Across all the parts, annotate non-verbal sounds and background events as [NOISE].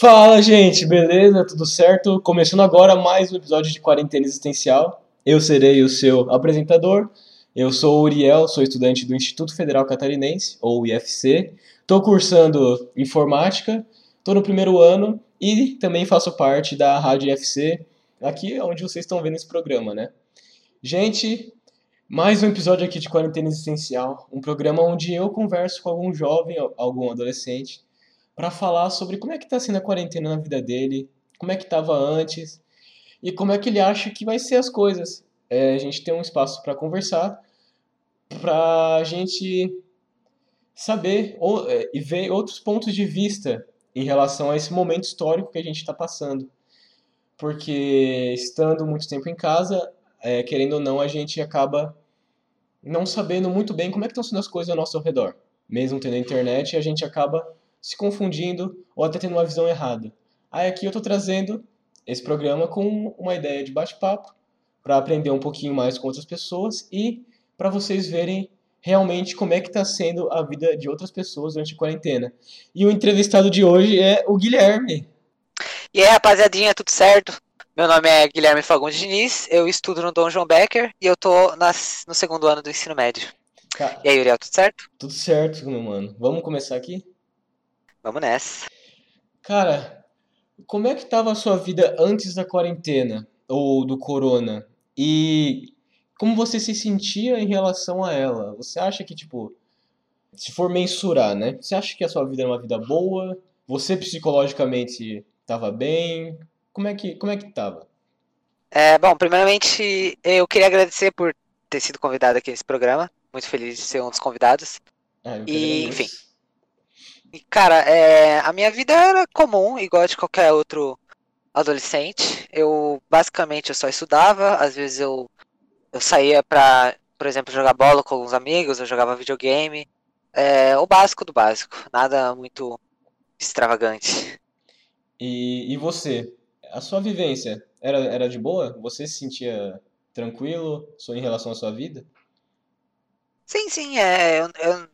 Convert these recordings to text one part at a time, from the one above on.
Fala, gente, beleza? Tudo certo? Começando agora mais um episódio de Quarentena Existencial. Eu serei o seu apresentador. Eu sou o Uriel, sou estudante do Instituto Federal Catarinense, ou IFC. Estou cursando informática, estou no primeiro ano e também faço parte da Rádio IFC, aqui é onde vocês estão vendo esse programa, né? Gente, mais um episódio aqui de Quarentena Existencial, um programa onde eu converso com algum jovem, algum adolescente, para falar sobre como é que está sendo a quarentena na vida dele, como é que estava antes e como é que ele acha que vai ser as coisas. É, a gente tem um espaço para conversar, para a gente saber ou, é, e ver outros pontos de vista em relação a esse momento histórico que a gente está passando. Porque estando muito tempo em casa, é, querendo ou não, a gente acaba não sabendo muito bem como é que estão sendo as coisas ao nosso redor. Mesmo tendo a internet, a gente acaba se confundindo ou até tendo uma visão errada. Aí aqui eu estou trazendo esse programa com uma ideia de bate-papo para aprender um pouquinho mais com outras pessoas e para vocês verem realmente como é que está sendo a vida de outras pessoas durante a quarentena. E o entrevistado de hoje é o Guilherme. E aí, rapaziadinha, tudo certo? Meu nome é Guilherme Fagundes Diniz, eu estudo no Dom João Becker e eu tô nas, no segundo ano do ensino médio. Ca... E aí, Uriel, tudo certo? Tudo certo, meu mano. Vamos começar aqui? Vamos nessa. Cara, como é que tava a sua vida antes da quarentena ou do corona? E como você se sentia em relação a ela? Você acha que, tipo, se for mensurar, né? Você acha que a sua vida era uma vida boa? Você psicologicamente estava bem? Como é que, como é que tava? É, bom, primeiramente eu queria agradecer por ter sido convidado aqui nesse programa. Muito feliz de ser um dos convidados. Ah, e, enfim, e, cara, é, a minha vida era comum, igual de qualquer outro adolescente. Eu, basicamente, eu só estudava, às vezes eu, eu saía pra, por exemplo, jogar bola com alguns amigos, eu jogava videogame. É, o básico do básico, nada muito extravagante. E, e você? A sua vivência era, era de boa? Você se sentia tranquilo em relação à sua vida? Sim, sim, é, eu, eu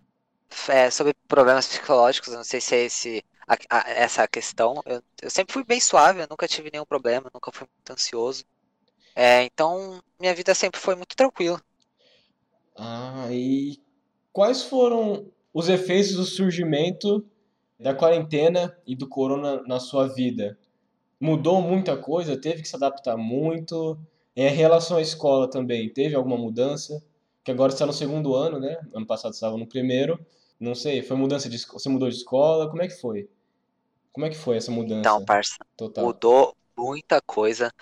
é, sobre problemas psicológicos, não sei se é esse, a, a, essa questão. Eu, eu, sempre fui bem suave, eu nunca tive nenhum problema, nunca fui muito ansioso. É, então, minha vida sempre foi muito tranquila. Ah, e quais foram os efeitos do surgimento da quarentena e do corona na sua vida? Mudou muita coisa? Teve que se adaptar muito? Em relação à escola também, teve alguma mudança? Que agora está no segundo ano, né? Ano passado estava no primeiro. Não sei, foi mudança de você mudou de escola? Como é que foi? Como é que foi essa mudança? Então, parça, total? mudou muita coisa.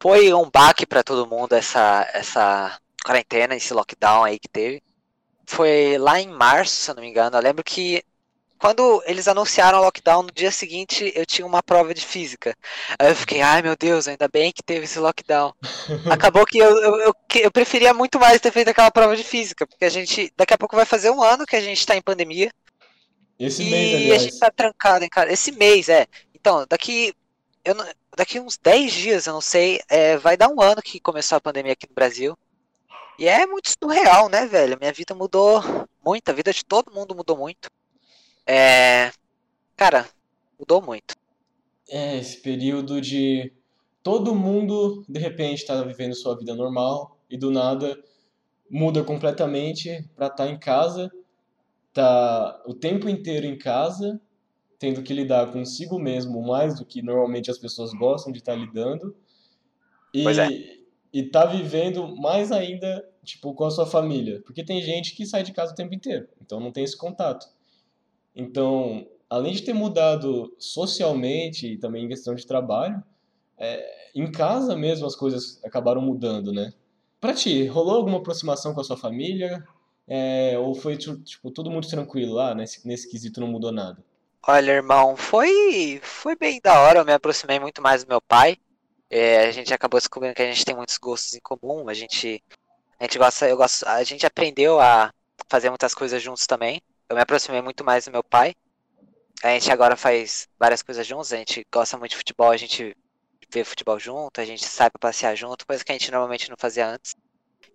Foi um baque para todo mundo essa essa quarentena, esse lockdown aí que teve. Foi lá em março, se eu não me engano. Eu lembro que quando eles anunciaram o lockdown, no dia seguinte eu tinha uma prova de física. Aí eu fiquei, ai meu Deus, ainda bem que teve esse lockdown. [LAUGHS] Acabou que eu, eu, eu, eu, preferia muito mais ter feito aquela prova de física, porque a gente, daqui a pouco vai fazer um ano que a gente tá em pandemia. Esse e mês, aliás. a gente tá trancado, hein, cara. Esse mês, é. Então, daqui. Eu, daqui uns 10 dias, eu não sei, é, vai dar um ano que começou a pandemia aqui no Brasil. E é muito surreal, né, velho? Minha vida mudou muito, a vida de todo mundo mudou muito. É. Cara, mudou muito. É, esse período de todo mundo de repente está vivendo sua vida normal e do nada muda completamente para estar tá em casa, tá o tempo inteiro em casa, tendo que lidar consigo mesmo mais do que normalmente as pessoas gostam de estar tá lidando. E, pois é. e tá vivendo mais ainda, tipo, com a sua família. Porque tem gente que sai de casa o tempo inteiro, então não tem esse contato. Então, além de ter mudado socialmente e também em questão de trabalho, é, em casa mesmo as coisas acabaram mudando, né? Pra ti, rolou alguma aproximação com a sua família? É, ou foi tipo, tudo muito tranquilo lá, nesse, nesse quesito não mudou nada? Olha, irmão, foi, foi bem da hora, eu me aproximei muito mais do meu pai. É, a gente acabou descobrindo que a gente tem muitos gostos em comum, a gente, a gente gosta, eu gosto, a gente aprendeu a fazer muitas coisas juntos também eu me aproximei muito mais do meu pai. A gente agora faz várias coisas juntos, a gente gosta muito de futebol, a gente vê futebol junto, a gente sai pra passear junto, coisa que a gente normalmente não fazia antes.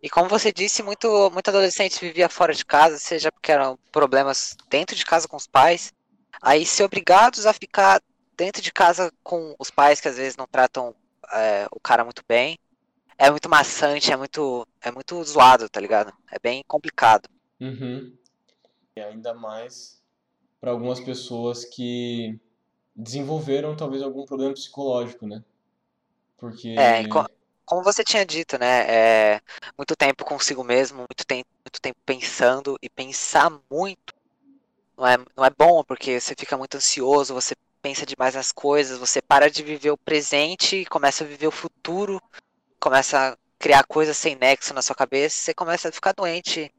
E como você disse, muito, muito adolescente vivia fora de casa, seja porque eram problemas dentro de casa com os pais, aí ser obrigados a ficar dentro de casa com os pais que às vezes não tratam é, o cara muito bem. É muito maçante, é muito, é muito zoado, tá ligado? É bem complicado. Uhum. E ainda mais para algumas pessoas que desenvolveram talvez algum problema psicológico, né? Porque. É, como você tinha dito, né? É, muito tempo consigo mesmo, muito tempo, muito tempo pensando e pensar muito não é, não é bom porque você fica muito ansioso, você pensa demais nas coisas, você para de viver o presente começa a viver o futuro, começa a criar coisas sem nexo na sua cabeça, você começa a ficar doente,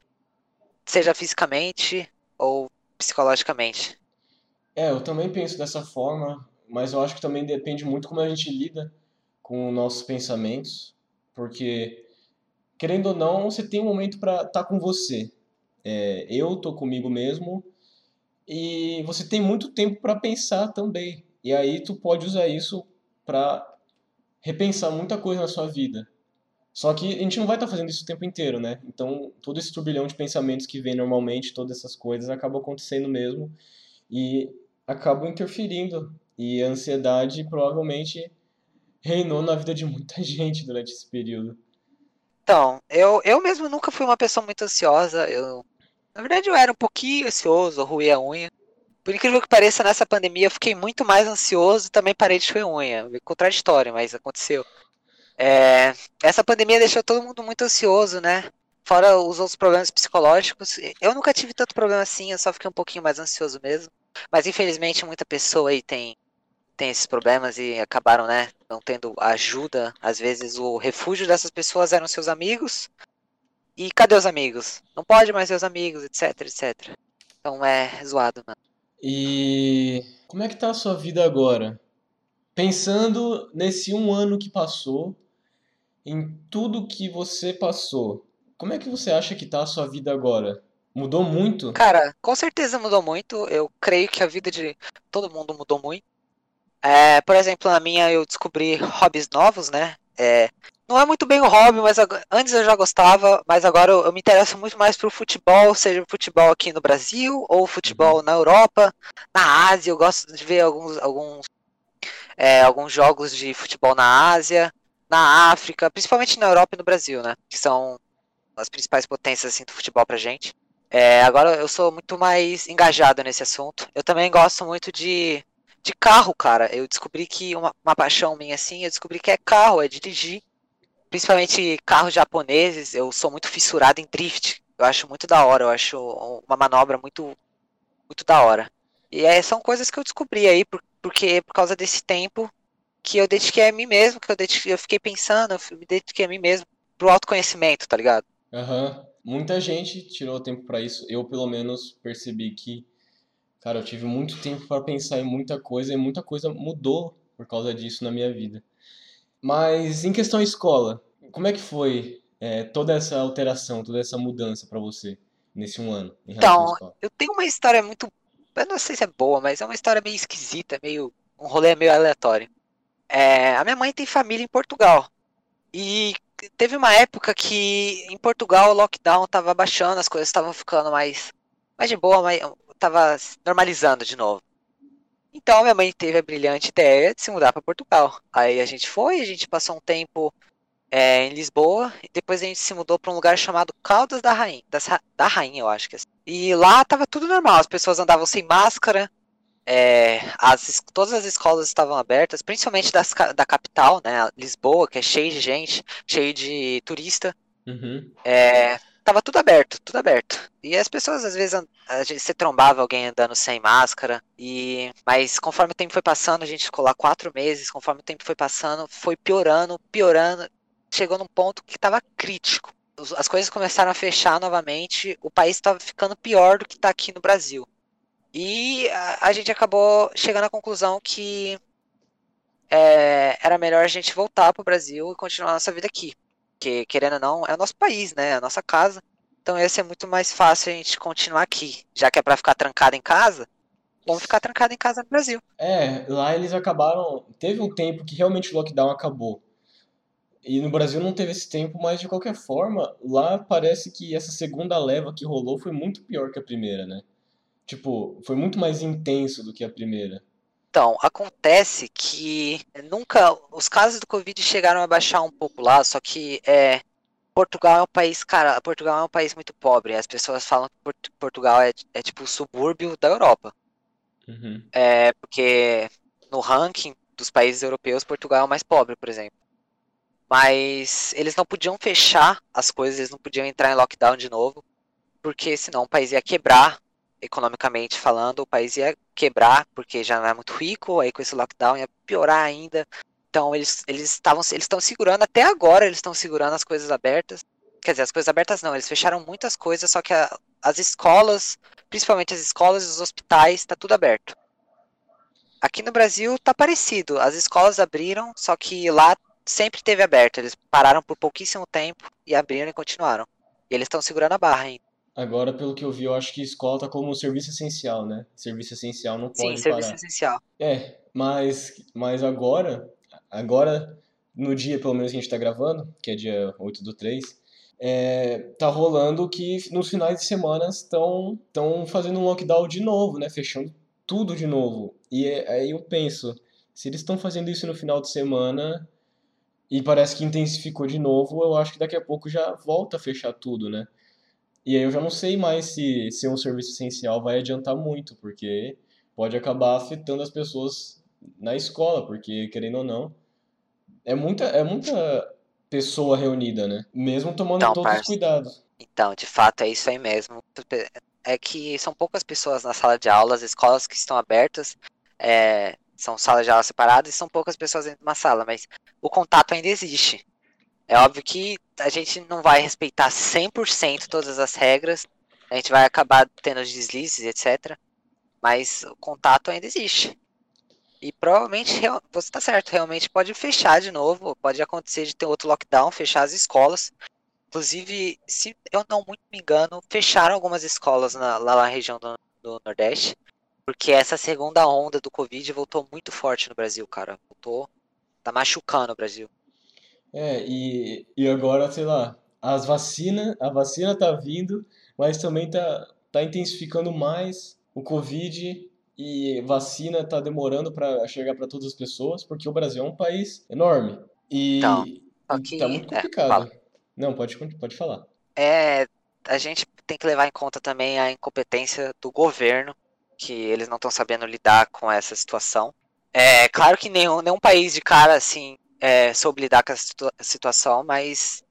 seja fisicamente ou psicologicamente. É, eu também penso dessa forma, mas eu acho que também depende muito como a gente lida com nossos pensamentos, porque querendo ou não, você tem um momento para estar tá com você. É, eu tô comigo mesmo e você tem muito tempo para pensar também. E aí tu pode usar isso para repensar muita coisa na sua vida. Só que a gente não vai estar tá fazendo isso o tempo inteiro, né? Então, todo esse turbilhão de pensamentos que vem normalmente, todas essas coisas, acabam acontecendo mesmo e acabam interferindo. E a ansiedade provavelmente reinou na vida de muita [LAUGHS] gente durante esse período. Então, eu, eu mesmo nunca fui uma pessoa muito ansiosa. Eu, na verdade, eu era um pouquinho ansioso, ruía a unha. Por incrível que pareça, nessa pandemia eu fiquei muito mais ansioso e também parei de roer unha. Contraditório, mas aconteceu. É, essa pandemia deixou todo mundo muito ansioso, né? Fora os outros problemas psicológicos. Eu nunca tive tanto problema assim, eu só fiquei um pouquinho mais ansioso mesmo. Mas infelizmente muita pessoa aí tem, tem esses problemas e acabaram, né, não tendo ajuda. Às vezes o refúgio dessas pessoas eram seus amigos. E cadê os amigos? Não pode mais ver os amigos, etc, etc. Então é zoado, mano. E como é que tá a sua vida agora? Pensando nesse um ano que passou, em tudo que você passou, como é que você acha que tá a sua vida agora? Mudou muito? Cara, com certeza mudou muito. Eu creio que a vida de todo mundo mudou muito. É, por exemplo, na minha eu descobri hobbies novos, né? É, não é muito bem o hobby, mas antes eu já gostava, mas agora eu, eu me interesso muito mais pro futebol, seja o futebol aqui no Brasil ou futebol uhum. na Europa, na Ásia. Eu gosto de ver alguns, alguns, é, alguns jogos de futebol na Ásia na África, principalmente na Europa e no Brasil, né? Que são as principais potências assim, do futebol pra gente. É, agora eu sou muito mais engajado nesse assunto. Eu também gosto muito de, de carro, cara. Eu descobri que uma, uma paixão minha assim, eu descobri que é carro, é dirigir. Principalmente carros japoneses, eu sou muito fissurado em drift. Eu acho muito da hora, eu acho uma manobra muito, muito da hora. E é, são coisas que eu descobri aí, porque por causa desse tempo que eu dediquei a mim mesmo, que eu, dediquei, eu fiquei pensando, eu me dediquei a mim mesmo pro autoconhecimento, tá ligado? Aham. Uhum. Muita gente tirou tempo para isso. Eu, pelo menos, percebi que, cara, eu tive muito tempo para pensar em muita coisa e muita coisa mudou por causa disso na minha vida. Mas em questão escola, como é que foi é, toda essa alteração, toda essa mudança para você nesse um ano? então, eu tenho uma história muito. Eu não sei se é boa, mas é uma história meio esquisita, meio. Um rolê meio aleatório. É, a minha mãe tem família em Portugal. E teve uma época que em Portugal o lockdown estava baixando, as coisas estavam ficando mais, mais de boa, mas estava normalizando de novo. Então minha mãe teve a brilhante ideia de se mudar para Portugal. Aí a gente foi, a gente passou um tempo é, em Lisboa, e depois a gente se mudou para um lugar chamado Caldas da Rainha, da Rainha, eu acho que é. Assim. E lá tava tudo normal, as pessoas andavam sem máscara, é, as, todas as escolas estavam abertas, principalmente das, da capital, né, Lisboa, que é cheio de gente, cheio de turista. Uhum. É, tava tudo aberto, tudo aberto. E as pessoas, às vezes, a gente, você trombava alguém andando sem máscara. E Mas conforme o tempo foi passando, a gente ficou lá quatro meses, conforme o tempo foi passando, foi piorando, piorando. Chegou num ponto que estava crítico. As coisas começaram a fechar novamente, o país estava ficando pior do que está aqui no Brasil. E a, a gente acabou chegando à conclusão que é, era melhor a gente voltar para o Brasil e continuar a nossa vida aqui. Porque, querendo ou não, é o nosso país, né? É a nossa casa. Então ia ser muito mais fácil a gente continuar aqui. Já que é para ficar trancado em casa, vamos ficar trancado em casa no Brasil. É, lá eles acabaram. Teve um tempo que realmente o lockdown acabou. E no Brasil não teve esse tempo, mas de qualquer forma, lá parece que essa segunda leva que rolou foi muito pior que a primeira, né? Tipo, foi muito mais intenso do que a primeira. Então, acontece que nunca os casos do Covid chegaram a baixar um pouco lá, só que é, Portugal é um país, cara, Portugal é um país muito pobre. As pessoas falam que Portugal é, é tipo o subúrbio da Europa. Uhum. É, porque no ranking dos países europeus, Portugal é o mais pobre, por exemplo. Mas eles não podiam fechar as coisas, eles não podiam entrar em lockdown de novo, porque senão o país ia quebrar, economicamente falando, o país ia quebrar, porque já não é muito rico, aí com esse lockdown ia piorar ainda. Então eles eles estavam eles estão segurando até agora, eles estão segurando as coisas abertas. Quer dizer, as coisas abertas não, eles fecharam muitas coisas, só que a, as escolas, principalmente as escolas e os hospitais, está tudo aberto. Aqui no Brasil tá parecido. As escolas abriram, só que lá sempre teve aberto. Eles pararam por pouquíssimo tempo e abriram e continuaram. E eles estão segurando a barra ainda. Agora, pelo que eu vi, eu acho que escola tá como um serviço essencial, né? Serviço essencial não pode Sim, parar. serviço essencial. É, mas, mas agora, agora, no dia pelo menos que a gente tá gravando, que é dia 8 do 3, é, tá rolando que nos finais de semana estão fazendo um lockdown de novo, né? Fechando tudo de novo. E é- aí eu penso, se eles estão fazendo isso no final de semana e parece que intensificou de novo, eu acho que daqui a pouco já volta a fechar tudo, né? E aí eu já não sei mais se ser um serviço essencial vai adiantar muito, porque pode acabar afetando as pessoas na escola, porque querendo ou não, é muita, é muita pessoa reunida, né? Mesmo tomando Então, todos os cuidados. Então, de fato, é isso aí mesmo. É que são poucas pessoas na sala de aula, as escolas que estão abertas é, são salas de aula separadas e são poucas pessoas dentro de uma sala, mas o contato ainda existe. É óbvio que a gente não vai respeitar 100% todas as regras, a gente vai acabar tendo deslizes, etc. Mas o contato ainda existe. E provavelmente, você está certo, realmente pode fechar de novo, pode acontecer de ter outro lockdown, fechar as escolas. Inclusive, se eu não muito me engano, fecharam algumas escolas na- lá na região do, do Nordeste, porque essa segunda onda do Covid voltou muito forte no Brasil, cara. Voltou, tá machucando o Brasil. É, e, e agora, sei lá, as vacinas, a vacina tá vindo, mas também tá, tá intensificando mais o Covid e vacina tá demorando para chegar para todas as pessoas, porque o Brasil é um país enorme. E, Então, que- tá muito é, complicado. fala. Não, pode, pode falar. É, a gente tem que levar em conta também a incompetência do governo, que eles não estão sabendo lidar com essa situação. É claro que nenhum, nenhum país de cara assim é, soube lidar com situa- situação, mas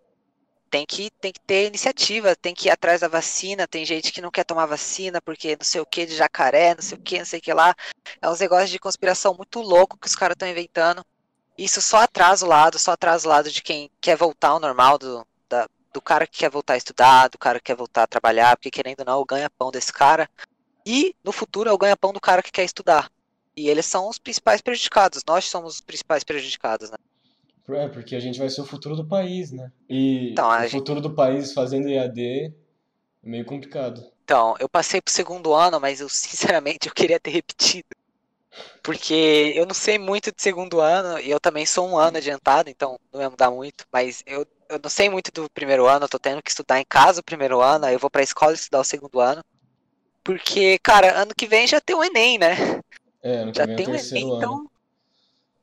tem que, tem que ter iniciativa, tem que ir atrás da vacina. Tem gente que não quer tomar vacina porque não sei o que de jacaré, não sei o que, não sei o que lá. É uns negócios de conspiração muito louco que os caras estão inventando. Isso só atrasa o lado, só atrasa o lado de quem quer voltar ao normal, do, da, do cara que quer voltar a estudar, do cara que quer voltar a trabalhar, porque querendo ou não, o ganha-pão desse cara. E no futuro é o ganha-pão do cara que quer estudar. E eles são os principais prejudicados. Nós somos os principais prejudicados, né? É, porque a gente vai ser o futuro do país, né? E Então, o gente- futuro do país fazendo EAD é meio complicado. Então, eu passei pro segundo ano, mas eu [LAUGHS] sinceramente eu queria ter repetido. Porque eu não sei muito de segundo ano, e eu também sou um ano adiantado, então não ia mudar muito, mas eu, eu não sei muito do primeiro ano, eu tô tendo que estudar em casa o primeiro ano, aí eu vou pra escola estudar o segundo ano. Porque, cara, ano que vem já tem o Enem, né? É, ano que Já vem é tem o terceiro Enem, ano. então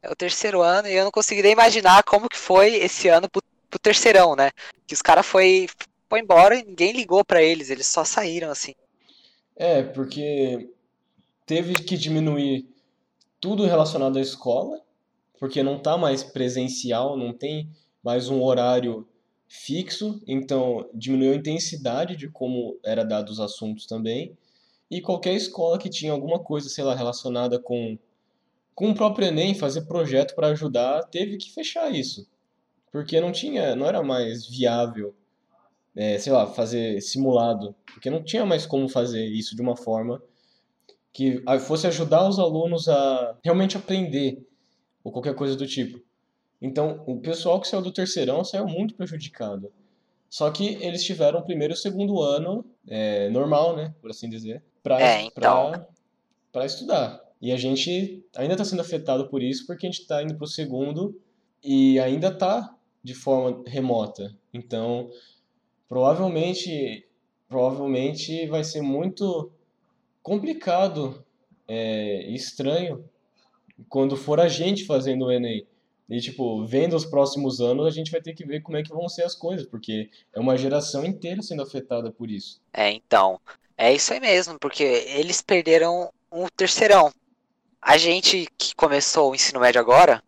é o terceiro ano e eu não consegui nem imaginar como que foi esse ano pro, pro terceirão, né? Que os caras foi, foi embora e ninguém ligou pra eles, eles só saíram assim. É, porque teve que diminuir tudo relacionado à escola, porque não tá mais presencial, não tem mais um horário fixo, então diminuiu a intensidade de como era dado os assuntos também. E qualquer escola que tinha alguma coisa, sei lá, relacionada com com o próprio Enem, fazer projeto para ajudar, teve que fechar isso. Porque não tinha, não era mais viável, é, sei lá, fazer simulado, porque não tinha mais como fazer isso de uma forma que ah, fosse ajudar os alunos a realmente aprender, ou qualquer coisa do tipo. Então, o pessoal que saiu do terceirão saiu muito prejudicado. Só que eles tiveram o primeiro e o segundo ano é, normal, né, por assim dizer, para É, então. para estudar. E a gente ainda está sendo afetado por isso, porque a gente está indo para o segundo e ainda está de forma remota. Então, provavelmente, provavelmente vai ser muito complicado é, e estranho quando for a gente fazendo o Enem. E, tipo, vendo os próximos anos, a gente vai ter que ver como é que vão ser as coisas, porque é uma geração inteira sendo afetada por isso. É, então. É isso aí mesmo, porque eles perderam um terceirão. A gente que começou o ensino médio agora,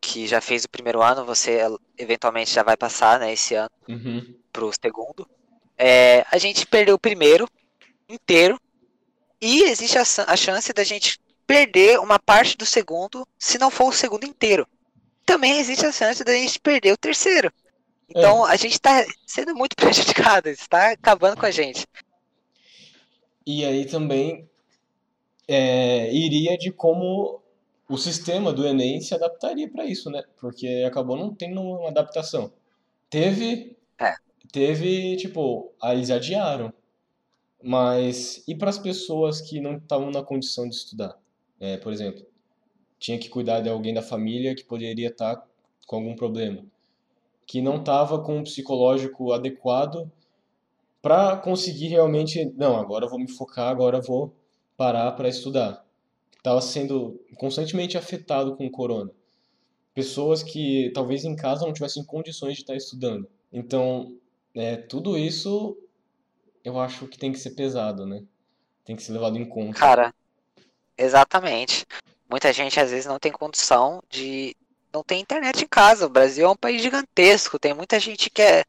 que já fez o primeiro ano, você eventualmente já vai passar, né, esse ano, Uhum. pro segundo. É, a gente perdeu o primeiro inteiro. E existe a, a chance da gente perder uma parte do segundo, se não for o segundo inteiro. Também existe a chance da gente perder o terceiro. Então a gente tá sendo muito [LAUGHS] prejudicado, isso tá acabando com a gente. E aí também é, iria de como o sistema do Enem se adaptaria para isso, né? Porque acabou não tendo uma adaptação. Teve, É. teve, tipo, aí eles adiaram. Mas e para as pessoas que não estavam na condição de estudar? É, por exemplo, tinha que cuidar de alguém da família que poderia estar com algum problema, que não estava com um psicológico adequado para conseguir realmente, não, agora eu vou me focar, agora eu vou parar para estudar. Estava sendo constantemente afetado com o corona. Pessoas que talvez em casa não tivessem condições de estar estudando. Então, é, tudo isso eu acho que tem que ser pesado, né? Tem que ser levado em conta. Cara, exatamente. Muita gente às vezes não tem condição de. Não tem internet em casa. O Brasil é um país gigantesco. Tem muita gente que é,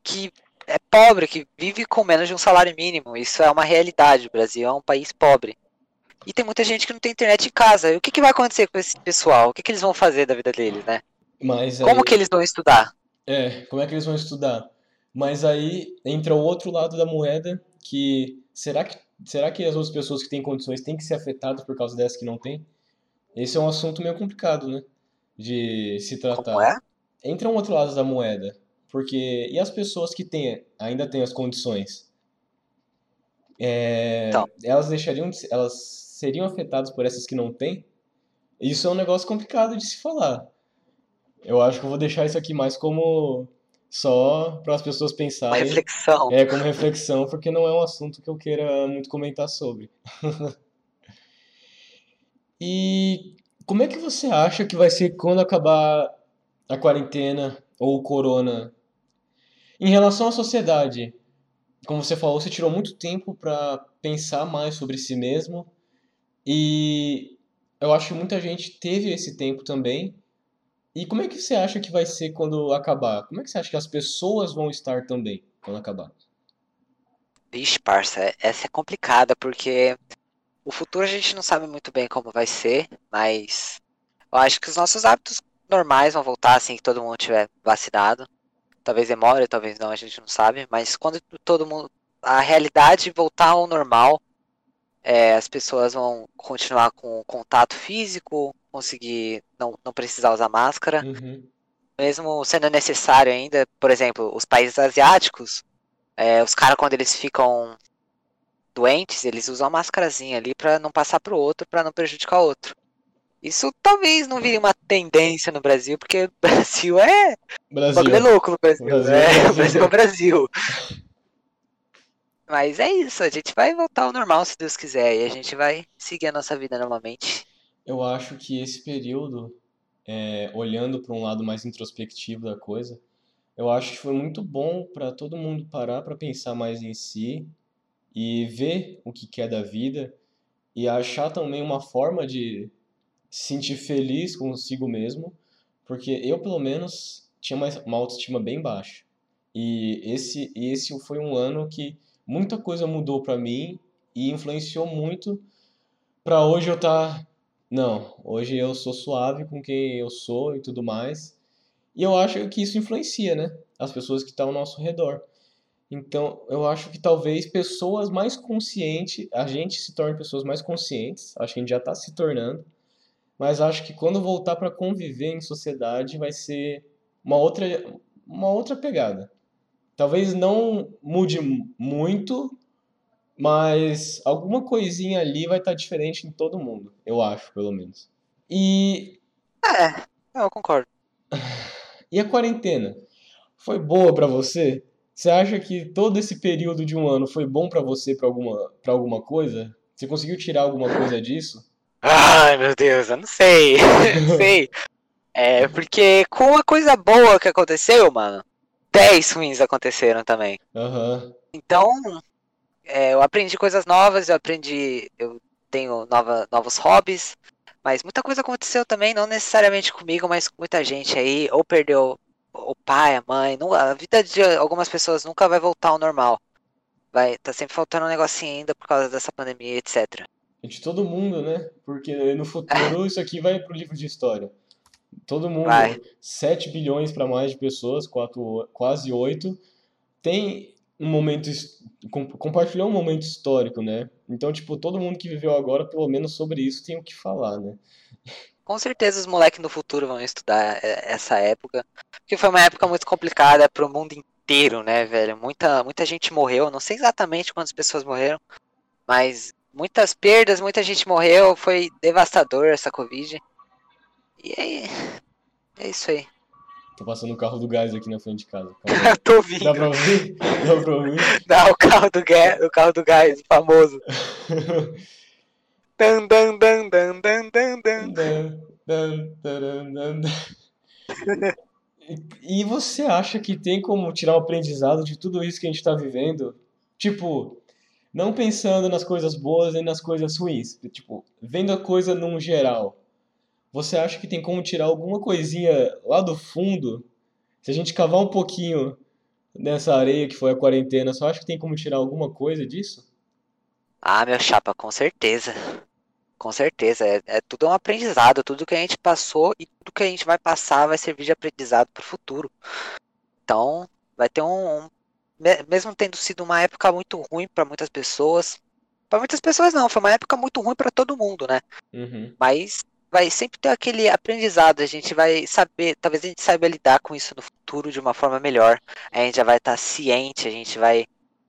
que é pobre, que vive com menos de um salário mínimo. Isso é uma realidade. O Brasil é um país pobre. E tem muita gente que não tem internet em casa. E o que, que vai acontecer com esse pessoal? O que, que eles vão fazer da vida deles, né? Mas Como aí- que eles vão estudar? É, como é que eles vão estudar? Mas aí entra o outro lado da moeda, que será que será que as outras pessoas que têm condições têm que ser afetadas por causa dessas que não têm? Esse é um assunto meio complicado, né? De se tratar. Como é? Entra um outro lado da moeda, porque e as pessoas que têm, ainda têm as condições? É, Então. elas deixariam, de elas seriam afetadas por essas que não têm? Isso é um negócio complicado de se falar. Eu acho que eu vou deixar isso aqui mais como só para as pessoas Uma pensarem, reflexão. é, como reflexão, porque não é um assunto que eu queira muito comentar sobre. [LAUGHS] E como é que você acha que vai ser quando acabar a quarentena ou o corona? Em relação à sociedade, como você falou, você tirou muito tempo para pensar mais sobre si mesmo e eu acho que muita gente teve esse tempo também. E como é que você acha que vai ser quando acabar? Como é que você acha que as pessoas vão estar também quando acabar? Vixe, parça, essa é complicada porque o futuro a gente não sabe muito bem como vai ser, mas eu acho que os nossos hábitos normais vão voltar assim que todo mundo tiver vacinado. Talvez demore, talvez não, a gente não sabe, mas quando todo mundo a realidade voltar ao normal, é, as pessoas vão continuar com contato físico, conseguir não, não precisar usar máscara Uhum. mesmo sendo necessário ainda, por exemplo, os países asiáticos, é, os caras quando eles ficam doentes, eles usam a máscarazinha ali pra não passar pro outro, pra não prejudicar o outro. Isso talvez não vire uma tendência no Brasil, porque o [LAUGHS] Brasil é. [LAUGHS] O Brasil. bagulho é louco no Brasil. Brasil é, é o Brasil é o Brasil. Mas é isso, a gente vai voltar ao normal se Deus quiser, e a gente vai seguir a nossa vida normalmente. Eu acho que esse período, é, olhando para um lado mais introspectivo da coisa, eu acho que foi muito bom para todo mundo parar para pensar mais em si e ver o que quer da vida e achar também uma forma de se sentir feliz consigo mesmo, porque eu, pelo menos, tinha uma, uma autoestima bem baixa. E esse, esse foi um ano que muita coisa mudou para mim e influenciou muito para hoje eu estar não, hoje eu sou suave com quem eu sou e tudo mais. E eu acho que isso influencia, né? As pessoas que estão ao nosso redor. Então, eu acho que talvez pessoas mais conscientes, a gente se torne pessoas mais conscientes, acho que a gente já está se tornando, mas acho que quando voltar para conviver em sociedade vai ser uma outra, uma outra pegada. Talvez não mude muito, mas alguma coisinha ali vai estar diferente em todo mundo, eu acho, pelo menos. E, É, eu concordo. [SIGHS] e a quarentena? Foi boa pra você? Você acha que todo esse período de um ano foi bom pra você pra alguma, pra alguma coisa? Você conseguiu tirar alguma coisa disso? Ai, meu Deus, eu não sei. [LAUGHS] não [LAUGHS] sei. É, porque com a coisa boa que aconteceu, mano, 10 ruins aconteceram também. Aham. Então, é, eu aprendi coisas novas, eu aprendi. Eu tenho nova, novos hobbies, mas muita coisa aconteceu também, não necessariamente comigo, mas com muita gente aí, ou perdeu o pai, a mãe. Não, a vida de algumas pessoas nunca vai voltar ao normal. Vai, tá sempre faltando um negocinho ainda por causa dessa pandemia, etc. De todo mundo, né? Porque no futuro isso aqui vai pro livro de história. Todo mundo, Vai. 7 bilhões para mais de pessoas, quatro, quase 8, tem um momento, compartilhou um momento histórico, né? Então, tipo, todo mundo que viveu agora, pelo menos sobre isso, tem o que falar, né? Com certeza os moleques no futuro vão estudar é, essa época, porque foi uma época muito complicada pro mundo inteiro, né, velho? Muita, muita gente morreu, não sei exatamente quantas pessoas morreram, mas muitas perdas, muita gente morreu, foi devastador essa Covid. E aí, é isso aí. Tô passando o carro do gás aqui na frente de casa. [LAUGHS] Eu tô ouvindo. Dá pra ouvir? Dá pra ouvir? [LAUGHS] Dá o carro do gás, o carro do gás, famoso. [LAUGHS] Dan, dan, dan, dan, dan, dan, dan. Dan, dan, dan, dan. E você acha que tem como tirar um aprendizado de tudo isso que a gente tá vivendo? Tipo, não pensando nas coisas boas e nas coisas ruins. Tipo, vendo a coisa num geral. Você acha que tem como tirar alguma coisinha lá do fundo? Se a gente cavar um pouquinho nessa areia que foi a quarentena, você acha que tem como tirar alguma coisa disso? Ah, meu chapa, com certeza. Com certeza. É, é tudo um aprendizado. Tudo que a gente passou e tudo que a gente vai passar vai servir de aprendizado pro futuro. Então, vai ter um. um- mesmo tendo sido uma época muito ruim para muitas pessoas. Para muitas pessoas não, foi uma época muito ruim para todo mundo, né? Uhum. Mas vai sempre ter aquele aprendizado. A gente vai saber, talvez a gente saiba lidar com isso no futuro de uma forma melhor. A gente já vai estar ciente, a gente vai,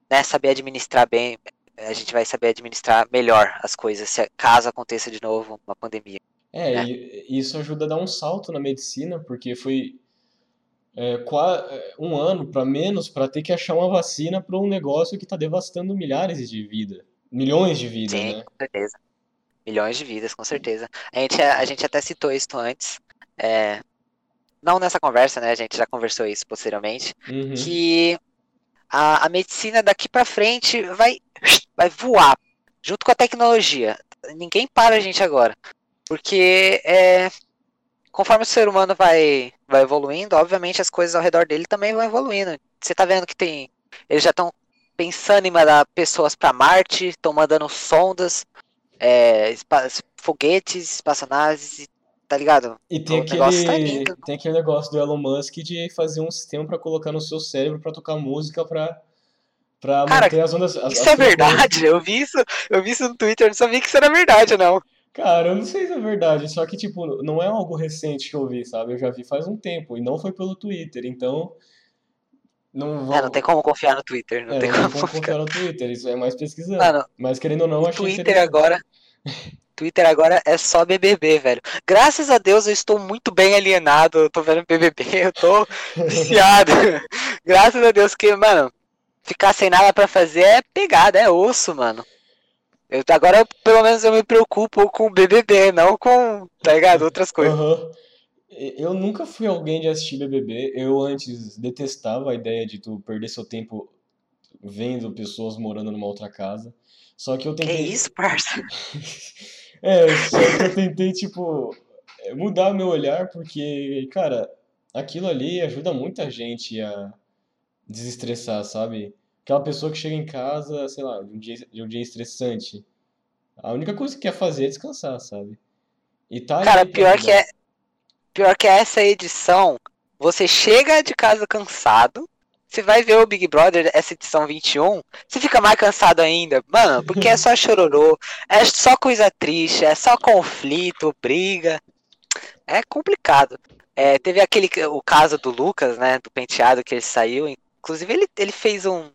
né, saber administrar bem, a gente vai saber administrar melhor as coisas, se caso aconteça de novo uma pandemia. É, É. e e isso ajuda a dar um salto na medicina, porque foi é, é, um ano para menos para ter que achar uma vacina para um negócio que está devastando milhares de vidas, milhões de vidas, Sim, né? com certeza. Milhões de vidas, com certeza. A gente, a gente até citou isso antes. é, não nessa conversa, né? A gente já conversou isso posteriormente. Uhum. que a, a medicina daqui pra frente vai, vai voar junto com a tecnologia. Ninguém para a gente agora. Porque é, conforme o ser humano vai, vai evoluindo, obviamente as coisas ao redor dele também vão evoluindo. Você tá vendo que tem. Eles já estão pensando em mandar pessoas para Marte, estão mandando sondas, é, espa- foguetes, espaçonaves, tá ligado? E tem tá aquele, lindo. tem aquele negócio do Elon Musk de fazer um sistema para colocar no seu cérebro para tocar música para para manter as ondas as, Isso as é verdade, [LAUGHS] eu vi isso, eu vi isso no Twitter, eu não sabia que isso era verdade, não. Cara, eu não sei se é verdade, só que, tipo, não é algo recente que eu vi, sabe? Eu já vi faz um tempo, e não foi pelo Twitter, então. Não vou. É, não tem como confiar no Twitter, não É, tem não tem como como ficar. confiar no Twitter, isso é mais pesquisando. Mano, Mas querendo ou não, o achei Twitter interessante. agora. Twitter agora é só BBB, velho. Graças a Deus eu estou muito bem alienado. Eu tô vendo BBB, [LAUGHS] eu tô viciado. [LAUGHS] Graças a Deus que, mano, ficar sem nada pra fazer é pegada, é osso, mano. Eu, agora, pelo menos, eu me preocupo com o BBB, não com, tá ligado? Outras coisas. E- Eu nunca fui alguém de assistir BBB. Eu antes detestava a ideia de tu perder seu tempo vendo pessoas morando numa outra casa. Só que eu Que tentei. isso, parça? [LAUGHS] É, só que eu tentei, tipo, mudar meu olhar, porque, cara, aquilo ali ajuda muita gente a desestressar, sabe? Aquela pessoa que chega em casa, sei lá, de um dia, de um dia estressante. A única coisa que quer fazer é descansar, sabe? E tá Cara, pra pior que é. Pior que essa edição, você chega de casa cansado, você vai ver o Big Brother, essa edição 21, você fica mais cansado ainda. Mano, porque é só [LAUGHS] chororô, é só coisa triste, é só conflito, briga. É complicado. É, teve aquele, o caso do Lucas, né, do penteado que ele saiu. Inclusive, ele, ele fez um,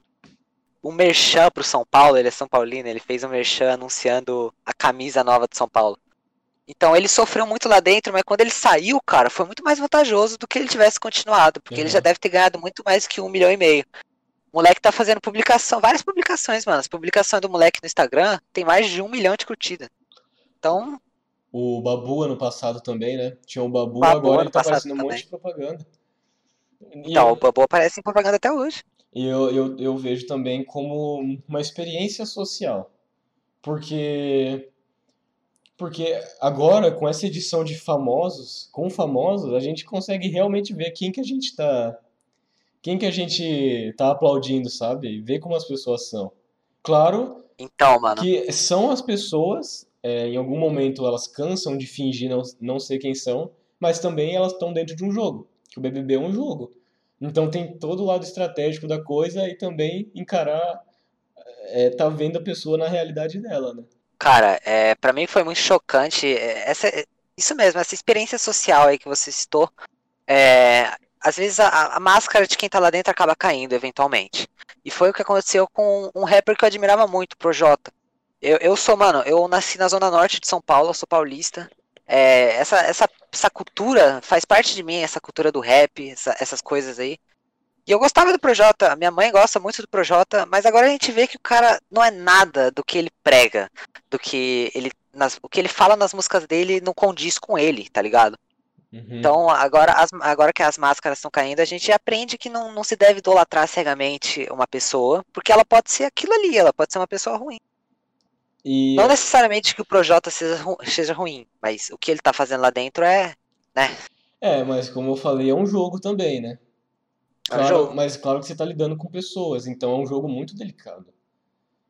um merchan pro São Paulo, ele é São Paulino, ele fez um merchan anunciando a camisa nova do São Paulo. Então ele sofreu muito lá dentro, mas quando ele saiu, cara, foi muito mais vantajoso do que ele tivesse continuado, porque ele já Uhum. deve ter ganhado muito mais que um milhão e meio. O moleque tá fazendo publicação, várias publicações, mano. As publicações do moleque no Instagram tem mais de um milhão de curtidas. Então, O Babu ano passado também, né? Tinha o Babu, Babu agora ele tá aparecendo um monte de propaganda. E Então, o Babu aparece em propaganda até hoje. E eu, eu, eu vejo também como uma experiência social. Porque, porque agora, com essa edição de famosos, com famosos, a gente consegue realmente ver quem que a gente tá, quem que a gente tá aplaudindo, sabe? Ver como as pessoas são. Claro Então, mano. que são as pessoas, é, em algum momento elas cansam de fingir não, não ser quem são, mas também elas estão dentro de um jogo, que o BBB é um jogo. Então tem todo o lado estratégico da coisa e também encarar, é, tá vendo a pessoa na realidade dela, né? Cara, é, para mim foi muito chocante. é, Essa, isso mesmo, essa experiência social aí que você citou. é, às vezes a, a máscara de quem tá lá dentro acaba caindo, eventualmente. E foi o que aconteceu com um rapper que eu admirava muito, Projota. Eu, eu sou, mano, eu nasci na zona norte de São Paulo, sou paulista. É, essa, essa, essa cultura faz parte de mim, essa cultura do rap, essa- essas coisas aí. E eu gostava do Projota, minha mãe gosta muito do Projota, mas agora a gente vê que o cara não é nada do que ele prega, do que ele. nas- o que ele fala nas músicas dele não condiz com ele, tá ligado? Uhum. Então, agora, as- agora que as máscaras estão caindo, a gente aprende que não, não se deve idolatrar cegamente uma pessoa, porque ela pode ser aquilo ali, ela pode ser uma pessoa ruim. E Não necessariamente que o Projota seja, ru- seja ruim, mas o que ele tá fazendo lá dentro é. é, mas como eu falei, é um jogo também, né? É um Claro, jogo. mas claro que você tá lidando com pessoas, então é um jogo muito delicado.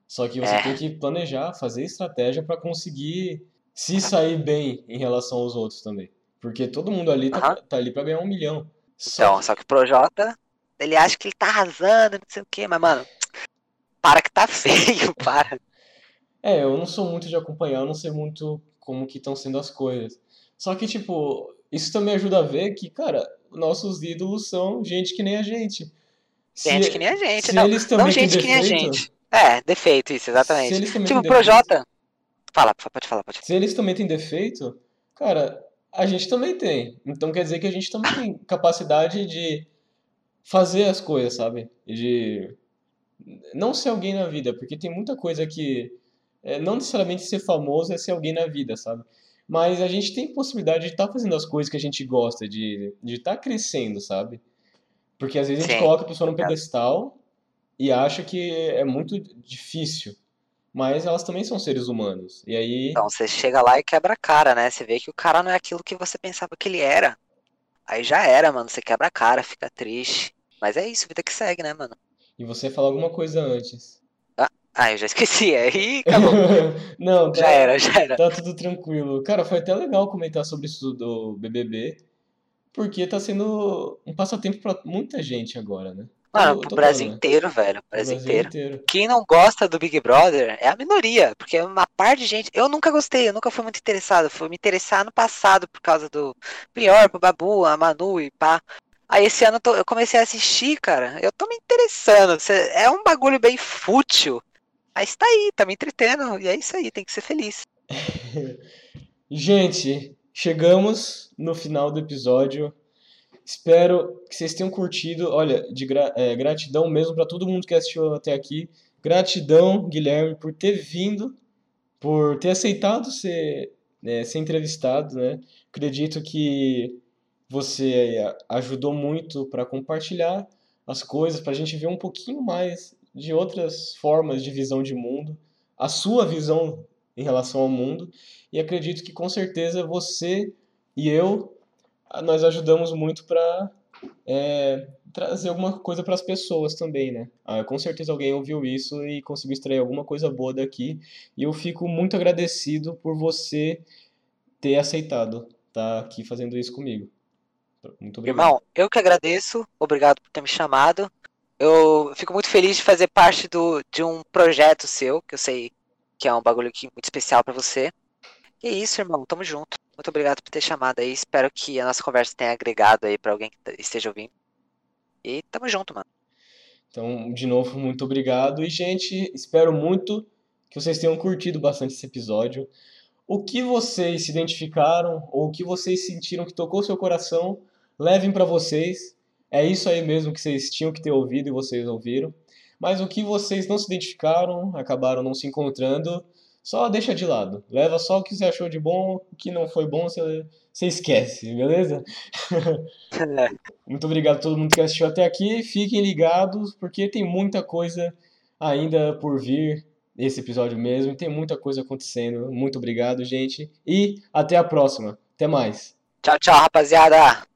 Só que você É. tem que planejar, fazer estratégia pra conseguir se sair bem em relação aos outros também. Porque todo mundo ali tá, Aham. tá ali pra ganhar um milhão. Só Então, que- só que o Projota, ele acha que ele tá arrasando, não sei o quê, mas, mano, para que tá [LAUGHS] feio, para. É, eu não sou muito de acompanhar, eu não sei muito como que estão sendo as coisas. Só que, tipo, isso também ajuda a ver que, cara, nossos ídolos são gente que nem a gente. Se, Gente que nem a gente, se não. eles também Não gente que nem a gente. É, defeito, isso, se exatamente. eles também Tipo, o Projota. Fala, pode falar, pode falar. se eles também têm defeito, cara, a gente também tem. Então quer dizer que a gente também tem capacidade de fazer as coisas, sabe? De não ser alguém na vida, porque tem muita coisa que é, não necessariamente ser famoso é ser alguém na vida, sabe? Mas a gente tem possibilidade de estar fazendo as coisas que a gente gosta, de de estar crescendo, sabe? Porque às vezes a gente coloca a pessoa num obrigado. pedestal e acha que é muito difícil, mas elas também são seres humanos. E aí Então, você chega lá e quebra a cara, né? Você vê que o cara não é aquilo que você pensava que ele era. Aí já era, mano. Você quebra a cara, fica triste. Mas é isso, vida que segue, né, mano? E você fala alguma coisa antes. Ah, eu já esqueci. Aí [LAUGHS] acabou. Não, tá, Já era, já era. tá tudo tranquilo. Cara, foi até legal comentar sobre isso do BBB, porque tá sendo um passatempo pra muita gente agora, né? Mano, pro Brasil né? inteiro, velho. O Brasil Brasil inteiro. inteiro. Quem não gosta do Big Brother é a minoria, porque uma parte de gente. Eu nunca gostei, eu nunca fui muito interessado. Fui me interessar no passado por causa do Prior, pro Babu, a Manu e pá. Aí esse ano eu comecei a assistir, cara. Eu tô me interessando. É um bagulho bem fútil. Mas tá aí, tá me entretendo. E é isso aí, tem que ser feliz. [LAUGHS] Gente, chegamos no final do episódio. Espero que vocês tenham curtido. Olha, de gra- é, gratidão mesmo para todo mundo que assistiu até aqui. Gratidão, Guilherme, por ter vindo, por ter aceitado ser, né, ser entrevistado, né? Acredito que você ajudou muito para compartilhar as coisas, para a gente ver um pouquinho mais de outras formas de visão de mundo, a sua visão em relação ao mundo. E acredito que com certeza você e eu, nós ajudamos muito para trazer alguma coisa para as pessoas também, né? Ah, com certeza alguém ouviu isso e conseguiu extrair alguma coisa boa daqui. E eu fico muito agradecido por você ter aceitado estar aqui fazendo isso comigo. Muito obrigado. Irmão, eu que agradeço. Obrigado por ter me chamado. Eu fico muito feliz de fazer parte do, de um projeto seu, que eu sei que é um bagulho aqui muito especial pra você. E é isso, irmão. Tamo junto. Muito obrigado por ter chamado aí. Espero que a nossa conversa tenha agregado aí pra alguém que esteja ouvindo. E tamo junto, mano. Então, de novo, muito obrigado. E, gente, espero muito que vocês tenham curtido bastante esse episódio. O que vocês se identificaram ou o que vocês sentiram que tocou seu coração, levem para vocês. É isso aí mesmo que vocês tinham que ter ouvido e vocês ouviram. Mas o que vocês não se identificaram, acabaram não se encontrando, só deixa de lado. Leva só o que você achou de bom, o que não foi bom você, você esquece, beleza? [LAUGHS] Muito obrigado a todo mundo que assistiu até aqui. Fiquem ligados, porque tem muita coisa ainda por vir esse episódio mesmo. Tem muita coisa acontecendo. Muito obrigado, gente. E até a próxima. Até mais. Tchau, tchau, rapaziada.